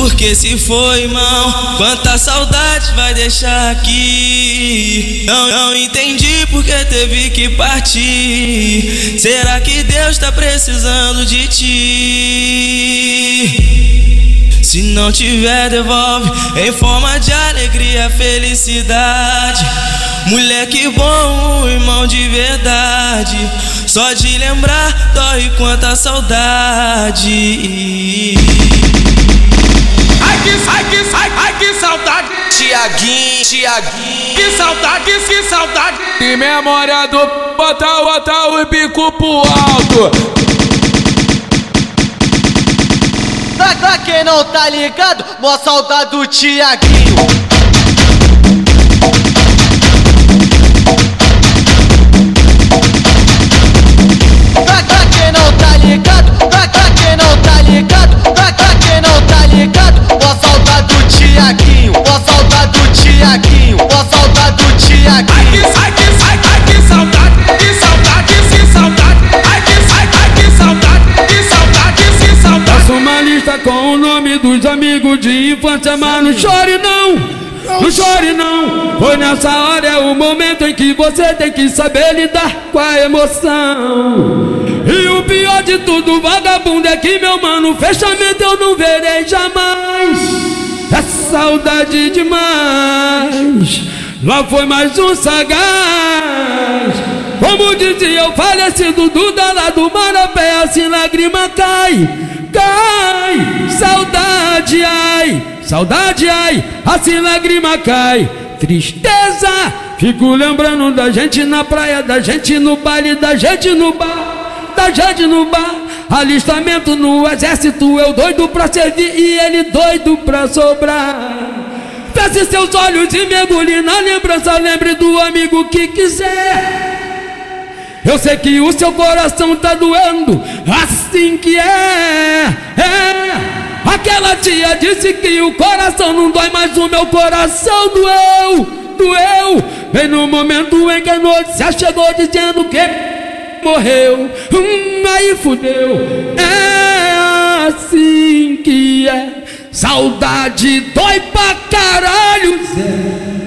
Porque se foi, irmão, quanta saudade vai deixar aqui. Não, não entendi porque teve que partir. Será que Deus tá precisando de ti? Se não tiver, devolve em forma de alegria, felicidade. Moleque bom, irmão de verdade. Só de lembrar, dói quanta saudade. Tiaguinho, Tiaguinho. Que saudade, que saudade. E memória do bota, bota o bico pro alto. Pra, pra quem não tá ligado, mó saudade do Tiaguinho. Tiaguinho, mó saudade do Ai que, Tiaguinho. ai que, ai, ai que saudade. Que saudade, que saudade. Ai que, ai, ai que saudade. Que saudade, que saudade. Faça uma lista com o nome dos amigos de infância, mas não chore não. Não chore não, foi nessa hora é o momento em que você tem que saber lidar com a emoção. E o pior de tudo, vagabundo, é que meu mano, fechamento eu saudade demais. Lá foi mais um sagaz. Como dizia o falecido Duda lá do Marapé, assim lágrima cai, cai, saudade ai, saudade ai, assim lágrima cai, tristeza. Fico lembrando da gente na praia, da gente no baile, da gente no bar, da gente no bar. Alistamento no exército, eu doido pra servir e ele doido pra sobrar. Feche seus olhos e mergulhe na lembrança, lembre do amigo que quiser. Eu sei que o seu coração tá doendo, assim que é, é. Aquela tia disse que o coração não dói, mas o meu coração doeu, doeu. Bem no momento em que a notícia chegou dizendo que morreu, hum, aí fudeu. É assim que é, saudade dói pra caralho, Zé.